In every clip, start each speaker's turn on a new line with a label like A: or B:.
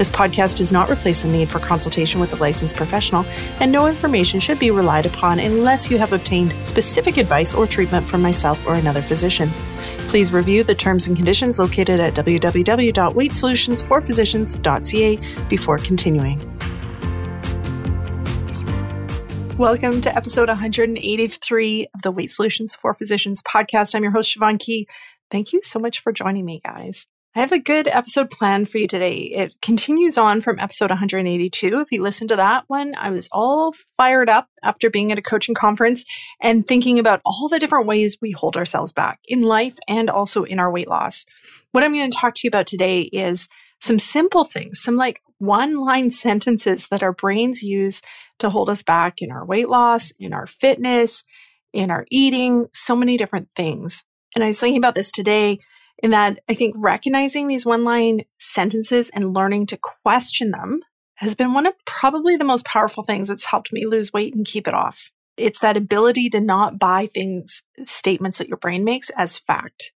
A: This podcast does not replace the need for consultation with a licensed professional, and no information should be relied upon unless you have obtained specific advice or treatment from myself or another physician. Please review the terms and conditions located at www.weightsolutionsforphysicians.ca before continuing. Welcome to episode 183 of the Weight Solutions for Physicians podcast. I'm your host, Siobhan Key. Thank you so much for joining me, guys. I have a good episode planned for you today. It continues on from episode 182. If you listen to that one, I was all fired up after being at a coaching conference and thinking about all the different ways we hold ourselves back in life and also in our weight loss. What I'm going to talk to you about today is some simple things, some like one line sentences that our brains use to hold us back in our weight loss, in our fitness, in our eating, so many different things. And I was thinking about this today in that I think recognizing these one line sentences and learning to question them has been one of probably the most powerful things that's helped me lose weight and keep it off. It's that ability to not buy things, statements that your brain makes as fact.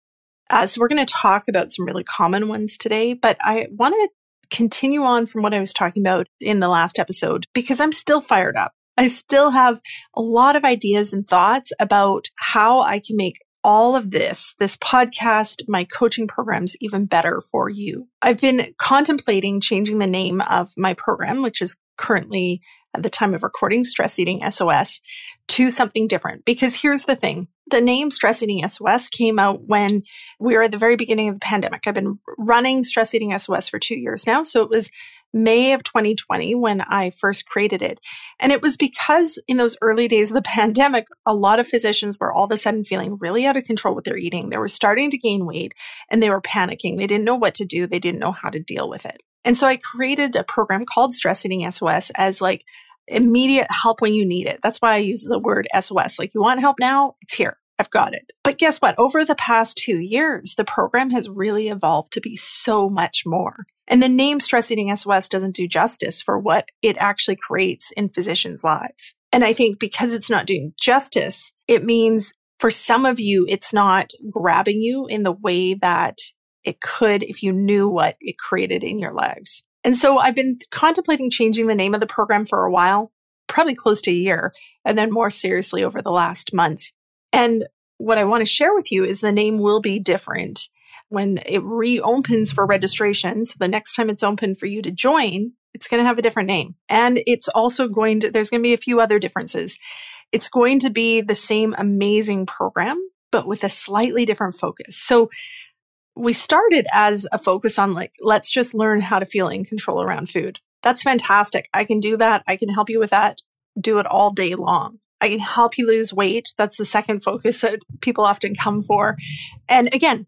A: Uh, so we're going to talk about some really common ones today, but I want to continue on from what I was talking about in the last episode because I'm still fired up. I still have a lot of ideas and thoughts about how I can make all of this, this podcast, my coaching programs even better for you. I've been contemplating changing the name of my program, which is currently at the time of recording Stress Eating SOS, to something different. Because here's the thing the name Stress Eating SOS came out when we were at the very beginning of the pandemic. I've been running Stress Eating SOS for two years now. So it was May of 2020 when I first created it. And it was because in those early days of the pandemic, a lot of physicians were all of a sudden feeling really out of control with their eating. They were starting to gain weight and they were panicking. They didn't know what to do. They didn't know how to deal with it. And so I created a program called Stress Eating SOS as like immediate help when you need it. That's why I use the word SOS. Like you want help now? It's here. I've got it. But guess what? Over the past two years, the program has really evolved to be so much more. And the name Stress Eating SOS doesn't do justice for what it actually creates in physicians' lives. And I think because it's not doing justice, it means for some of you, it's not grabbing you in the way that it could if you knew what it created in your lives. And so I've been contemplating changing the name of the program for a while, probably close to a year, and then more seriously over the last months. And what I want to share with you is the name will be different when it reopens for registration. So the next time it's open for you to join, it's going to have a different name. And it's also going to, there's going to be a few other differences. It's going to be the same amazing program, but with a slightly different focus. So we started as a focus on like, let's just learn how to feel in control around food. That's fantastic. I can do that. I can help you with that. Do it all day long. I can help you lose weight. That's the second focus that people often come for. And again,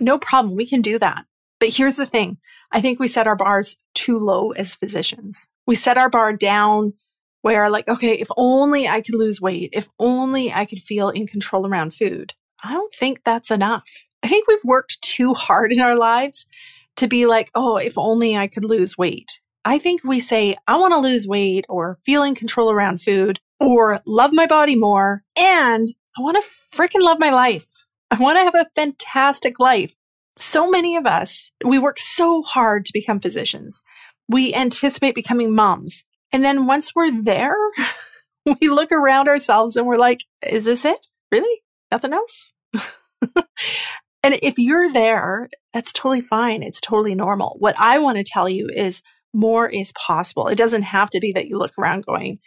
A: no problem. We can do that. But here's the thing I think we set our bars too low as physicians. We set our bar down where, like, okay, if only I could lose weight, if only I could feel in control around food. I don't think that's enough. I think we've worked too hard in our lives to be like, oh, if only I could lose weight. I think we say, I want to lose weight or feel in control around food or love my body more. And I want to freaking love my life. I want to have a fantastic life. So many of us, we work so hard to become physicians. We anticipate becoming moms. And then once we're there, we look around ourselves and we're like, is this it? Really? Nothing else? and if you're there, that's totally fine. It's totally normal. What I want to tell you is more is possible. It doesn't have to be that you look around going,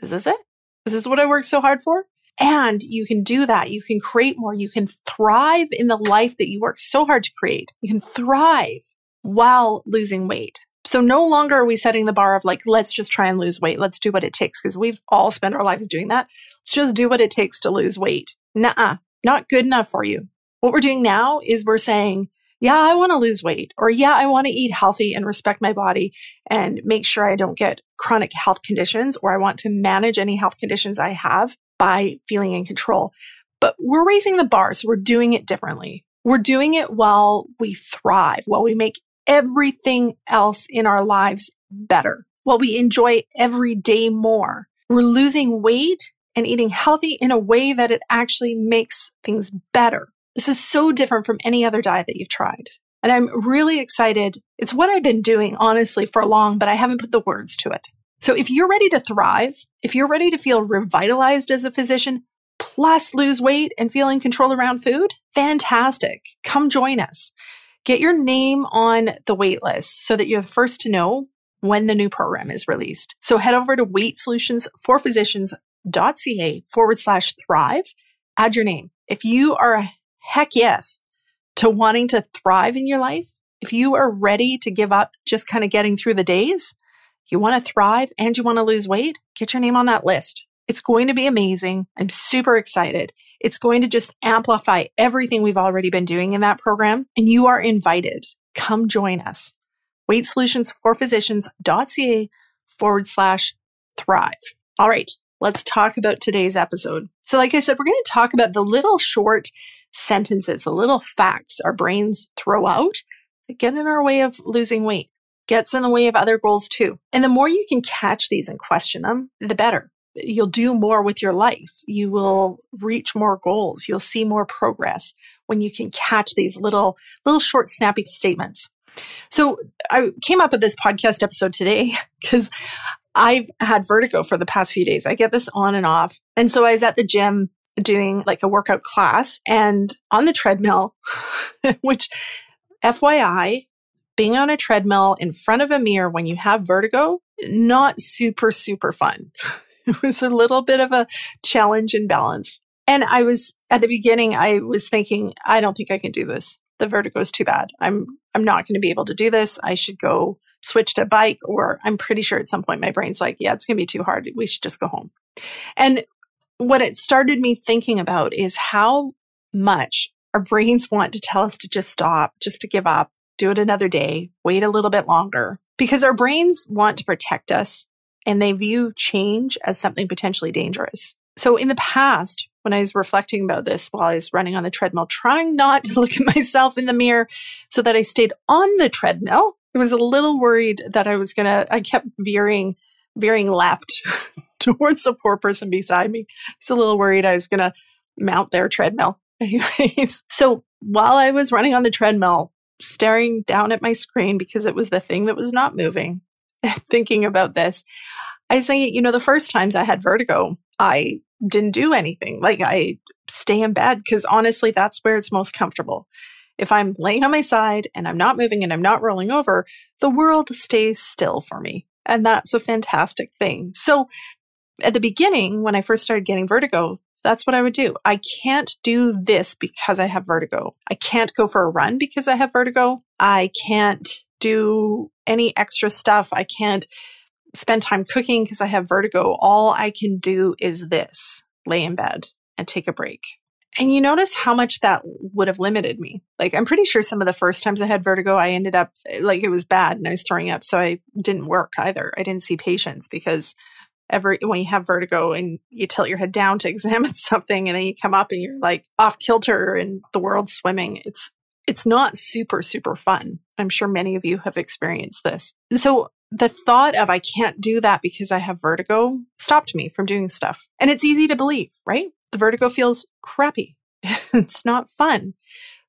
A: is this it? This is what I worked so hard for. And you can do that. You can create more. You can thrive in the life that you worked so hard to create. You can thrive while losing weight. So no longer are we setting the bar of like, let's just try and lose weight. Let's do what it takes because we've all spent our lives doing that. Let's just do what it takes to lose weight. Nah, not good enough for you. What we're doing now is we're saying, yeah, I want to lose weight, or yeah, I want to eat healthy and respect my body and make sure I don't get chronic health conditions, or I want to manage any health conditions I have by feeling in control. But we're raising the bar, so we're doing it differently. We're doing it while we thrive, while we make everything else in our lives better, while we enjoy every day more. We're losing weight and eating healthy in a way that it actually makes things better. This is so different from any other diet that you've tried. And I'm really excited. It's what I've been doing, honestly, for long, but I haven't put the words to it. So if you're ready to thrive, if you're ready to feel revitalized as a physician, plus lose weight and feel in control around food, fantastic. Come join us. Get your name on the wait list so that you're the first to know when the new program is released. So head over to weightsolutionsforphysicians.ca forward slash thrive. Add your name. If you are a heck yes to wanting to thrive in your life, if you are ready to give up just kind of getting through the days, you want to thrive and you want to lose weight, get your name on that list. It's going to be amazing. I'm super excited. It's going to just amplify everything we've already been doing in that program. And you are invited. Come join us. WeightSolutionsForPhysicians.ca forward slash thrive. All right, let's talk about today's episode. So, like I said, we're going to talk about the little short sentences, the little facts our brains throw out that get in our way of losing weight gets in the way of other goals too. And the more you can catch these and question them, the better. You'll do more with your life. You will reach more goals. You'll see more progress when you can catch these little, little short, snappy statements. So I came up with this podcast episode today because I've had vertigo for the past few days. I get this on and off. And so I was at the gym doing like a workout class and on the treadmill, which FYI, being on a treadmill in front of a mirror when you have vertigo, not super, super fun. it was a little bit of a challenge in balance. And I was at the beginning, I was thinking, I don't think I can do this. The vertigo is too bad. I'm I'm not going to be able to do this. I should go switch to a bike, or I'm pretty sure at some point my brain's like, yeah, it's going to be too hard. We should just go home. And what it started me thinking about is how much our brains want to tell us to just stop, just to give up, do it another day, wait a little bit longer, because our brains want to protect us and they view change as something potentially dangerous. So in the past, when I was reflecting about this while I was running on the treadmill, trying not to look at myself in the mirror so that I stayed on the treadmill, I was a little worried that I was going to, I kept veering, veering left towards the poor person beside me. I was a little worried I was going to mount their treadmill. Anyways, so while I was running on the treadmill, staring down at my screen because it was the thing that was not moving, thinking about this. I say, you know, the first times I had vertigo, I didn't do anything. Like I stay in bed because honestly, that's where it's most comfortable. If I'm laying on my side and I'm not moving and I'm not rolling over, the world stays still for me. And that's a fantastic thing. So at the beginning, when I first started getting vertigo, that's what I would do. I can't do this because I have vertigo. I can't go for a run because I have vertigo. I can't do any extra stuff. I can't spend time cooking because I have vertigo. All I can do is this lay in bed and take a break. And you notice how much that would have limited me. Like, I'm pretty sure some of the first times I had vertigo, I ended up like it was bad and I was throwing up. So I didn't work either. I didn't see patients because every when you have vertigo and you tilt your head down to examine something and then you come up and you're like off kilter and the world's swimming it's it's not super super fun. I'm sure many of you have experienced this. So the thought of i can't do that because i have vertigo stopped me from doing stuff. And it's easy to believe right? The vertigo feels crappy. It's not fun.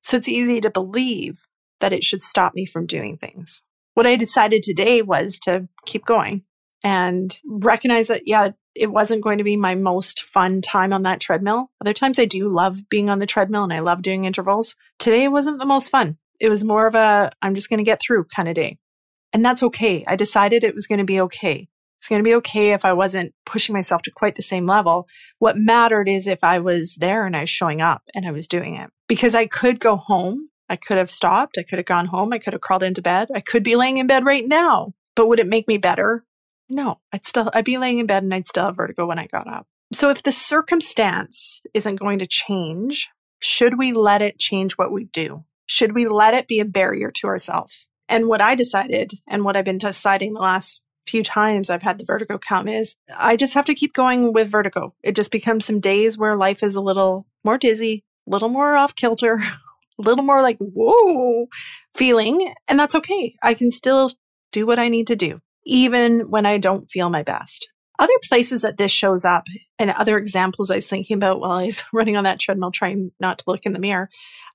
A: So it's easy to believe that it should stop me from doing things. What i decided today was to keep going and recognize that, yeah, it wasn't going to be my most fun time on that treadmill. Other times I do love being on the treadmill and I love doing intervals. Today wasn't the most fun. It was more of a, I'm just going to get through kind of day. And that's okay. I decided it was going to be okay. It's going to be okay if I wasn't pushing myself to quite the same level. What mattered is if I was there and I was showing up and I was doing it because I could go home. I could have stopped. I could have gone home. I could have crawled into bed. I could be laying in bed right now. But would it make me better? No, I'd still, I'd be laying in bed and I'd still have vertigo when I got up. So if the circumstance isn't going to change, should we let it change what we do? Should we let it be a barrier to ourselves? And what I decided and what I've been deciding the last few times I've had the vertigo come is I just have to keep going with vertigo. It just becomes some days where life is a little more dizzy, a little more off kilter, a little more like, whoa feeling. And that's okay. I can still do what I need to do, even when I don't feel my best. Other places that this shows up and other examples I was thinking about while I was running on that treadmill, trying not to look in the mirror,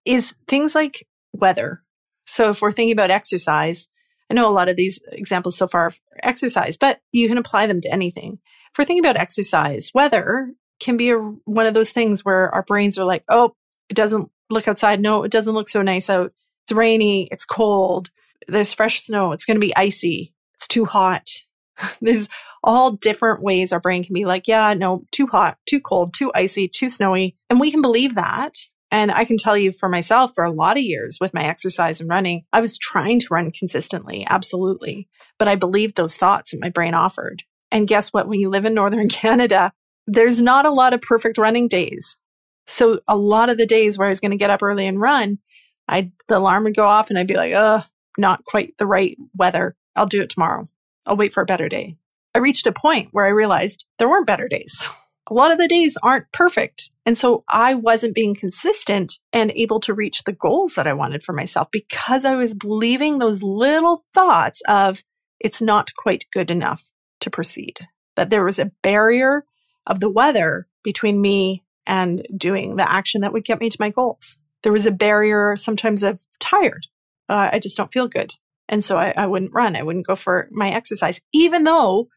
A: is things like weather. So if we're thinking about exercise, I know a lot of these examples so far are exercise, but you can apply them to anything. If we're thinking about exercise, weather can be a, one of those things where our brains are like, oh, it doesn't look outside. No, it doesn't look so nice out. It's rainy. It's cold. There's fresh snow. It's going to be icy. It's too hot. There's all different ways our brain can be like, yeah, no, too hot, too cold, too icy, too snowy. And we can believe that. And I can tell you for myself, for a lot of years with my exercise and running, I was trying to run consistently, absolutely. But I believed those thoughts that my brain offered. And guess what? When you live in Northern Canada, there's not a lot of perfect running days. So a lot of the days where I was going to get up early and run, I the alarm would go off and I'd be like, "Uh, not quite the right weather. I'll do it tomorrow. I'll wait for a better day." I reached a point where I realized there weren't better days. A lot of the days aren't perfect. And so I wasn't being consistent and able to reach the goals that I wanted for myself because I was believing those little thoughts of it's not quite good enough to proceed. That there was a barrier of the weather between me and doing the action that would get me to my goals. There was a barrier sometimes of tired. Uh, I just don't feel good. And so I, I wouldn't run. I wouldn't go for my exercise, even though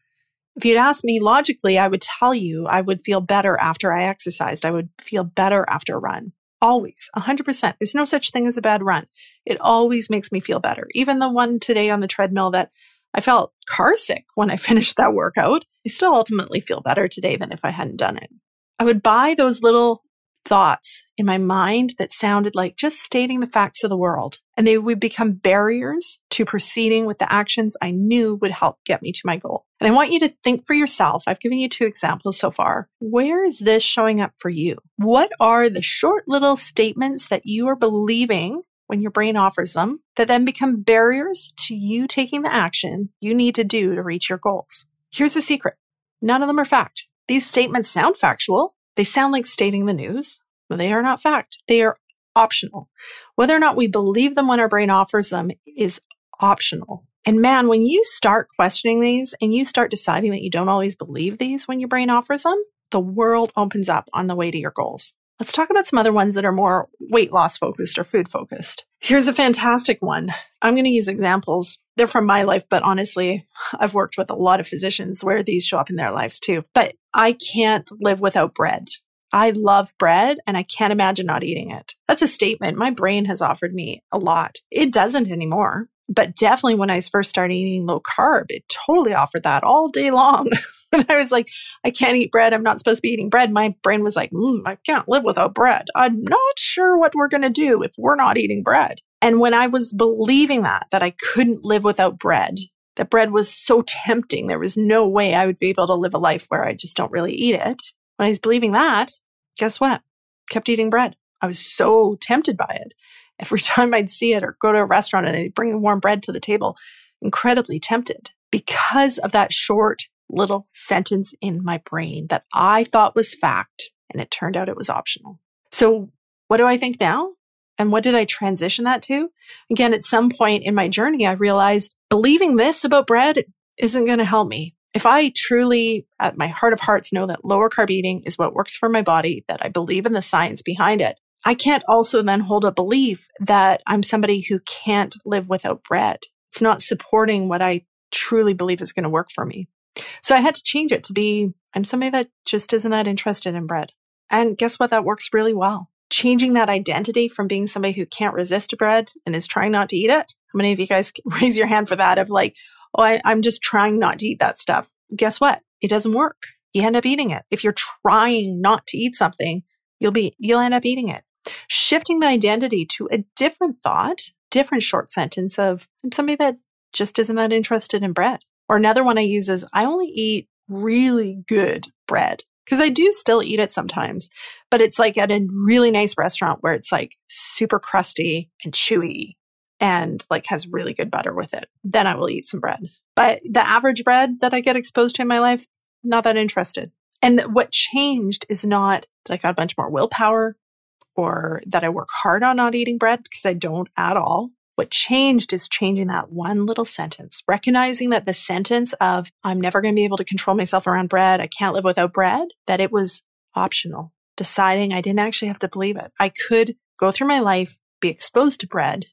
A: if you'd ask me logically, I would tell you I would feel better after I exercised. I would feel better after a run. Always, 100%. There's no such thing as a bad run. It always makes me feel better. Even the one today on the treadmill that I felt car sick when I finished that workout, I still ultimately feel better today than if I hadn't done it. I would buy those little thoughts in my mind that sounded like just stating the facts of the world. And they would become barriers to proceeding with the actions I knew would help get me to my goal. And I want you to think for yourself. I've given you two examples so far. Where is this showing up for you? What are the short little statements that you are believing when your brain offers them that then become barriers to you taking the action you need to do to reach your goals? Here's the secret. None of them are fact. These statements sound factual. They sound like stating the news, but they are not fact. They are optional. Whether or not we believe them when our brain offers them is optional. And man, when you start questioning these and you start deciding that you don't always believe these when your brain offers them, the world opens up on the way to your goals. Let's talk about some other ones that are more weight loss focused or food focused. Here's a fantastic one. I'm going to use examples. They're from my life, but honestly, I've worked with a lot of physicians where these show up in their lives too. But I can't live without bread. I love bread and I can't imagine not eating it. That's a statement my brain has offered me a lot. It doesn't anymore. But definitely when I first started eating low carb, it totally offered that all day long. and I was like, I can't eat bread. I'm not supposed to be eating bread. My brain was like, mm, I can't live without bread. I'm not sure what we're going to do if we're not eating bread. And when I was believing that, that I couldn't live without bread, that bread was so tempting, there was no way I would be able to live a life where I just don't really eat it. When I was believing that, guess what? Kept eating bread. I was so tempted by it every time I'd see it or go to a restaurant and they'd bring warm bread to the table, incredibly tempted because of that short little sentence in my brain that I thought was fact. And it turned out it was optional. So what do I think now? And what did I transition that to? Again, at some point in my journey, I realized believing this about bread isn't going to help me. If I truly, at my heart of hearts, know that lower carb eating is what works for my body, that I believe in the science behind it, I can't also then hold a belief that I'm somebody who can't live without bread. It's not supporting what I truly believe is going to work for me. So I had to change it to be I'm somebody that just isn't that interested in bread. And guess what? That works really well. Changing that identity from being somebody who can't resist bread and is trying not to eat it. How many of you guys raise your hand for that? Of like, oh, I, I'm just trying not to eat that stuff. Guess what? It doesn't work. You end up eating it. If you're trying not to eat something, you'll be, you'll end up eating it. Shifting the identity to a different thought, different short sentence of, I'm somebody that just isn't that interested in bread. Or another one I use is, I only eat really good bread because I do still eat it sometimes, but it's like at a really nice restaurant where it's like super crusty and chewy and like has really good butter with it. Then I will eat some bread. But the average bread that I get exposed to in my life, not that interested. And what changed is not that I got a bunch more willpower or that I work hard on not eating bread because I don't at all. What changed is changing that one little sentence, recognizing that the sentence of, I'm never going to be able to control myself around bread. I can't live without bread, that it was optional, deciding I didn't actually have to believe it. I could go through my life, be exposed to bread,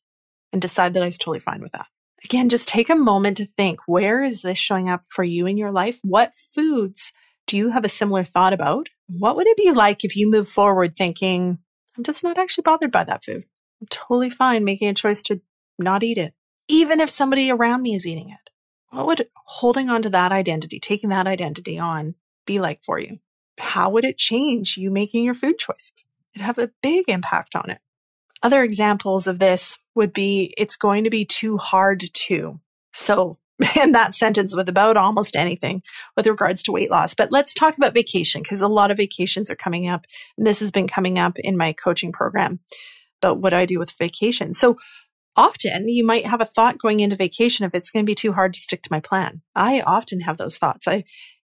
A: and decide that I was totally fine with that. Again, just take a moment to think where is this showing up for you in your life? What foods do you have a similar thought about? What would it be like if you move forward thinking, I'm just not actually bothered by that food? I'm totally fine making a choice to not eat it, even if somebody around me is eating it. What would holding on to that identity, taking that identity on, be like for you? How would it change you making your food choices? It'd have a big impact on it. Other examples of this would be it's going to be too hard to. So, in that sentence with about almost anything with regards to weight loss. But let's talk about vacation because a lot of vacations are coming up. And this has been coming up in my coaching program. But what do I do with vacation? So, often you might have a thought going into vacation if it's going to be too hard to stick to my plan. I often have those thoughts. I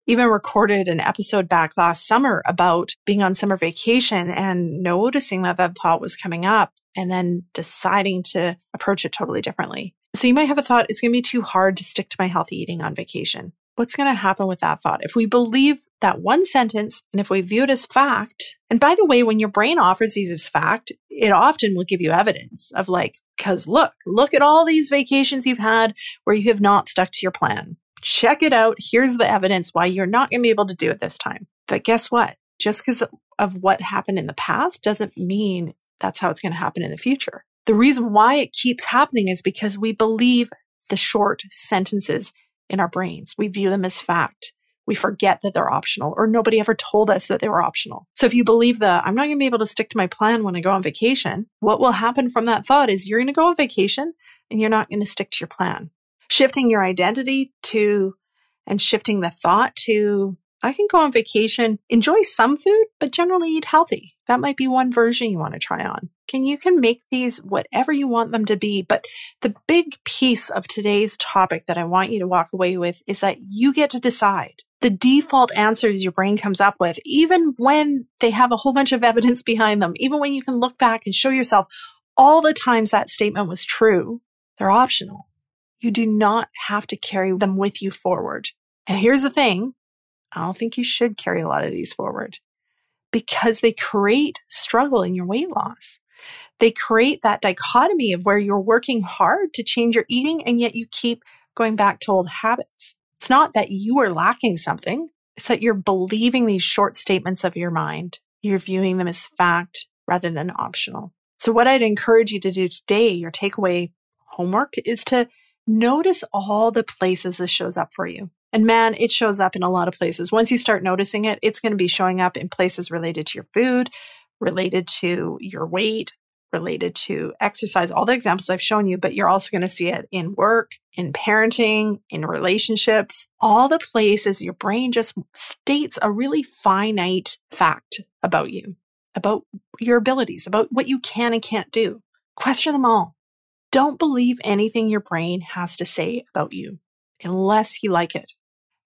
A: even recorded an episode back last summer about being on summer vacation and noticing that that thought was coming up and then deciding to approach it totally differently. So you might have a thought, it's going to be too hard to stick to my healthy eating on vacation. What's going to happen with that thought? If we believe that one sentence and if we view it as fact, and by the way, when your brain offers these as fact, it often will give you evidence of like, because look, look at all these vacations you've had where you have not stuck to your plan. Check it out. Here's the evidence why you're not going to be able to do it this time. But guess what? Just because of what happened in the past doesn't mean that's how it's going to happen in the future. The reason why it keeps happening is because we believe the short sentences in our brains. We view them as fact we forget that they're optional or nobody ever told us that they were optional. So if you believe that I'm not going to be able to stick to my plan when I go on vacation, what will happen from that thought is you're going to go on vacation and you're not going to stick to your plan. Shifting your identity to and shifting the thought to I can go on vacation, enjoy some food, but generally eat healthy. That might be one version you want to try on. Can you can make these whatever you want them to be, but the big piece of today's topic that I want you to walk away with is that you get to decide the default answers your brain comes up with, even when they have a whole bunch of evidence behind them, even when you can look back and show yourself all the times that statement was true, they're optional. You do not have to carry them with you forward. And here's the thing I don't think you should carry a lot of these forward because they create struggle in your weight loss. They create that dichotomy of where you're working hard to change your eating and yet you keep going back to old habits. It's not that you are lacking something. It's that you're believing these short statements of your mind. You're viewing them as fact rather than optional. So what I'd encourage you to do today, your takeaway homework is to notice all the places this shows up for you. And man, it shows up in a lot of places. Once you start noticing it, it's going to be showing up in places related to your food, related to your weight, related to exercise, all the examples I've shown you, but you're also going to see it in work, in parenting, in relationships, all the places your brain just states a really finite fact about you, about your abilities, about what you can and can't do. Question them all. Don't believe anything your brain has to say about you unless you like it.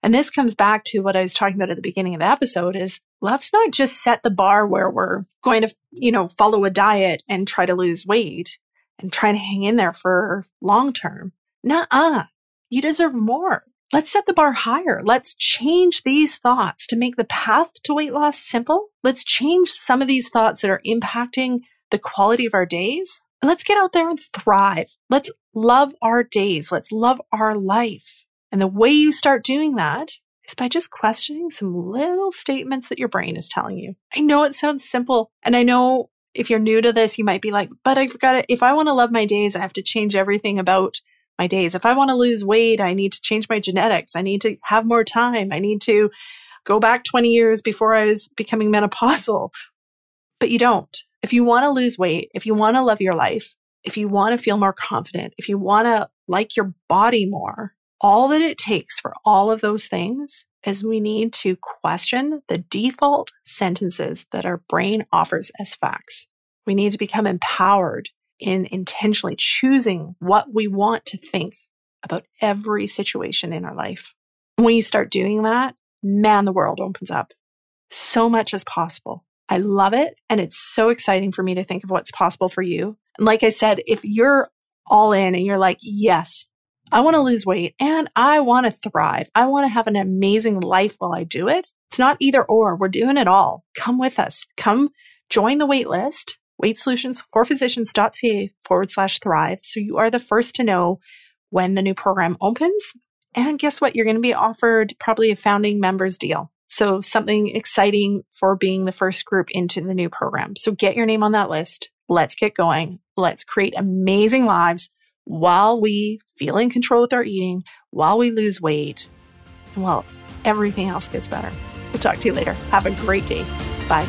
A: And this comes back to what I was talking about at the beginning of the episode is let's not just set the bar where we're going to, you know, follow a diet and try to lose weight and try to hang in there for long term. Nuh-uh. You deserve more. Let's set the bar higher. Let's change these thoughts to make the path to weight loss simple. Let's change some of these thoughts that are impacting the quality of our days. And let's get out there and thrive. Let's love our days. Let's love our life. And the way you start doing that is by just questioning some little statements that your brain is telling you. I know it sounds simple. And I know if you're new to this, you might be like, but I've got to, if I want to love my days, I have to change everything about my days. If I want to lose weight, I need to change my genetics. I need to have more time. I need to go back 20 years before I was becoming menopausal. But you don't. If you want to lose weight, if you want to love your life, if you want to feel more confident, if you want to like your body more, all that it takes for all of those things is we need to question the default sentences that our brain offers as facts. We need to become empowered in intentionally choosing what we want to think about every situation in our life. When you start doing that, man, the world opens up. So much is possible. I love it. And it's so exciting for me to think of what's possible for you. And like I said, if you're all in and you're like, yes, I want to lose weight and I want to thrive. I want to have an amazing life while I do it. It's not either or. We're doing it all. Come with us. Come join the wait list, weightsolutions4physicians.ca forward slash thrive. So you are the first to know when the new program opens. And guess what? You're going to be offered probably a founding members deal. So something exciting for being the first group into the new program. So get your name on that list. Let's get going. Let's create amazing lives while we feel in control with our eating, while we lose weight, and while everything else gets better. We'll talk to you later. Have a great day. Bye.